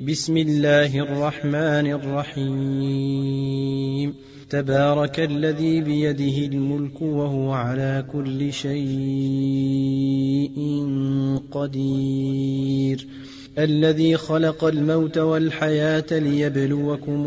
بسم الله الرحمن الرحيم. تبارك الذي بيده الملك وهو على كل شيء قدير. الذي خلق الموت والحياة ليبلوكم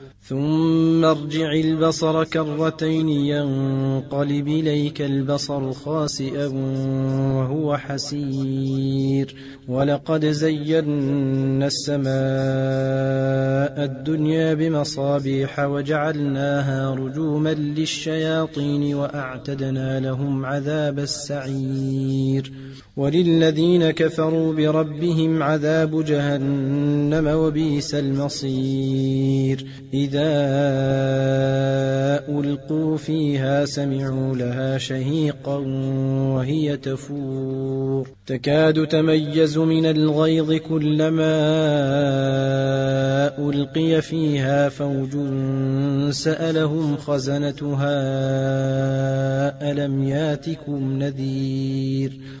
ثم ارجع البصر كرتين ينقلب إليك البصر خاسئا وهو حسير. ولقد زينا السماء الدنيا بمصابيح وجعلناها رجوما للشياطين وأعتدنا لهم عذاب السعير. وللذين كفروا بربهم عذاب جهنم وبئس المصير. اذا ألقوا فيها سمعوا لها شهيقا وهي تفور. تكاد تميز من الغيظ كلما ألقي فيها فوج سألهم خزنتها ألم ياتكم نذير؟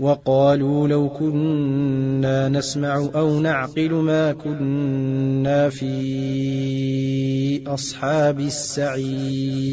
وقالوا لو كنا نسمع أو نعقل ما كنا في أصحاب السعير.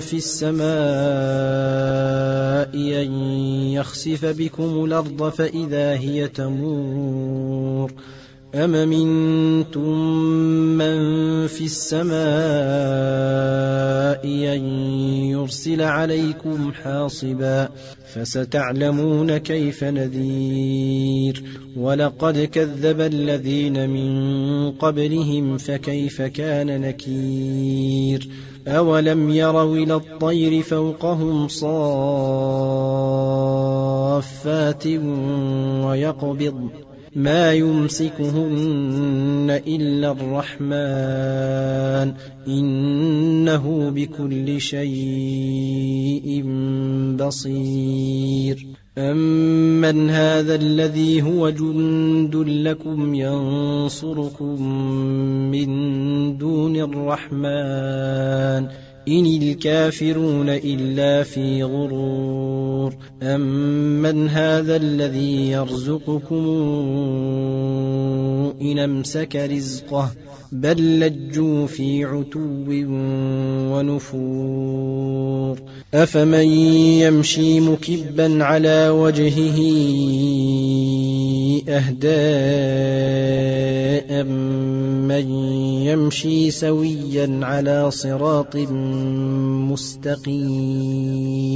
في السماء أن يخسف بكم الأرض فإذا هي تمور أم منتم من في السماء أن يرسل عليكم حاصبا فستعلمون كيف نذير ولقد كذب الذين من قبلهم فكيف كان نكير أولم يروا إلى الطير فوقهم صافات ويقبض ما يمسكهن الا الرحمن انه بكل شيء بصير امن هذا الذي هو جند لكم ينصركم من دون الرحمن إن الكافرون إلا في غرور أمن هذا الذي يرزقكم إن أمسك رزقه بل لجوا في عتو ونفور. أفمن يمشي مكبا على وجهه أهداء من يمشي سويا على صراط مستقيم.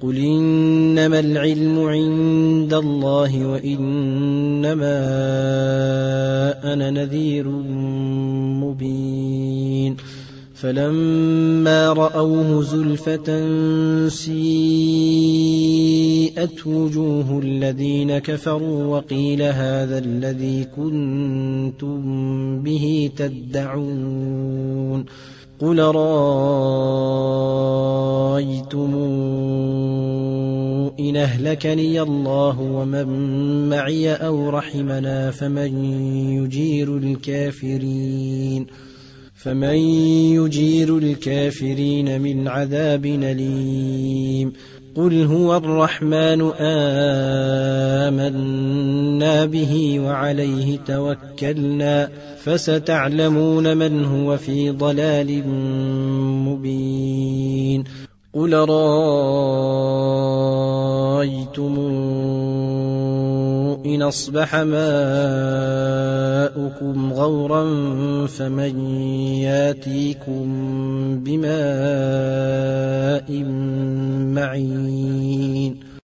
قل إنما العلم عند الله وإنما أنا نذير مبين فلما رأوه زلفة سيئت وجوه الذين كفروا وقيل هذا الذي كنتم به تدعون قل رايتم ان اهلكني الله ومن معي أو رحمنا فمن يجير الكافرين فمن يجير الكافرين من عذاب اليم قل هو الرحمن آمنا به وعليه توكلنا فستعلمون من هو في ضلال مبين. قل رأيتم إن أصبح ماؤكم غورا فمن ياتيكم بماء معين.